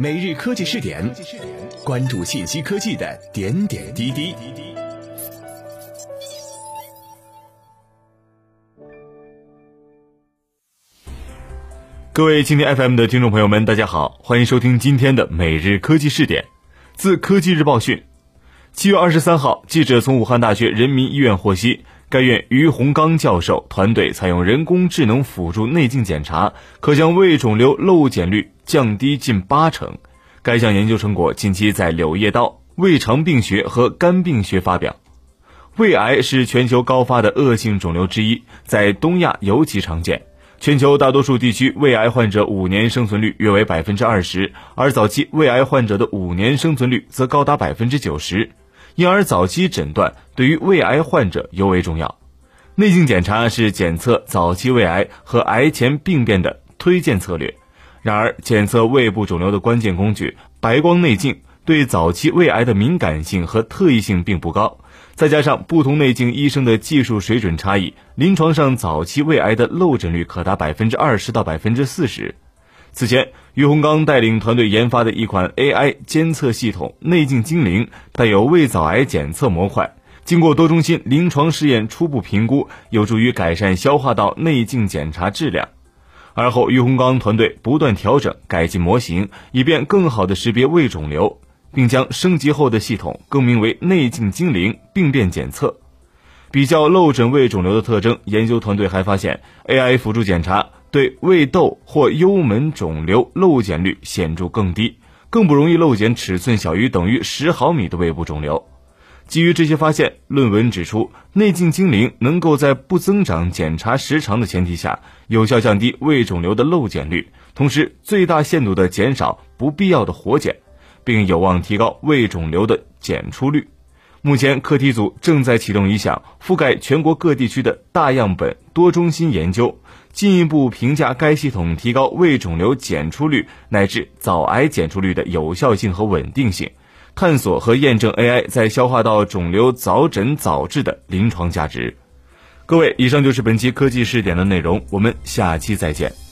每日科技试点，关注信息科技的点点滴滴。各位今天 FM 的听众朋友们，大家好，欢迎收听今天的每日科技试点。自科技日报讯，七月二十三号，记者从武汉大学人民医院获悉，该院于洪刚教授团队采用人工智能辅助内镜检查，可将胃肿瘤漏检率降低近八成。该项研究成果近期在《柳叶刀·胃肠病学和肝病学》发表。胃癌是全球高发的恶性肿瘤之一，在东亚尤其常见。全球大多数地区胃癌患者五年生存率约为百分之二十，而早期胃癌患者的五年生存率则高达百分之九十，因而早期诊断对于胃癌患者尤为重要。内镜检查是检测早期胃癌和癌前病变的推荐策略。然而，检测胃部肿瘤的关键工具——白光内镜，对早期胃癌的敏感性和特异性并不高。再加上不同内镜医生的技术水准差异，临床上早期胃癌的漏诊率可达百分之二十到百分之四十。此前，于洪刚带领团队研发的一款 AI 监测系统“内镜精灵”带有胃早癌检测模块，经过多中心临床试验初步评估，有助于改善消化道内镜检查质量。而后，于洪刚团队不断调整改进模型，以便更好地识别胃肿瘤。并将升级后的系统更名为“内镜精灵病变检测”。比较漏诊胃肿瘤的特征，研究团队还发现，AI 辅助检查对胃窦或幽门肿瘤漏检率显著更低，更不容易漏检尺寸小于等于十毫米的胃部肿瘤。基于这些发现，论文指出，内镜精灵能够在不增长检查时长的前提下，有效降低胃肿瘤的漏检率，同时最大限度地减少不必要的活检。并有望提高胃肿瘤的检出率。目前，课题组正在启动一项覆盖全国各地区的大样本多中心研究，进一步评价该系统提高胃肿瘤检出率乃至早癌检出率的有效性和稳定性，探索和验证 AI 在消化道肿瘤早诊早治的临床价值。各位，以上就是本期科技试点的内容，我们下期再见。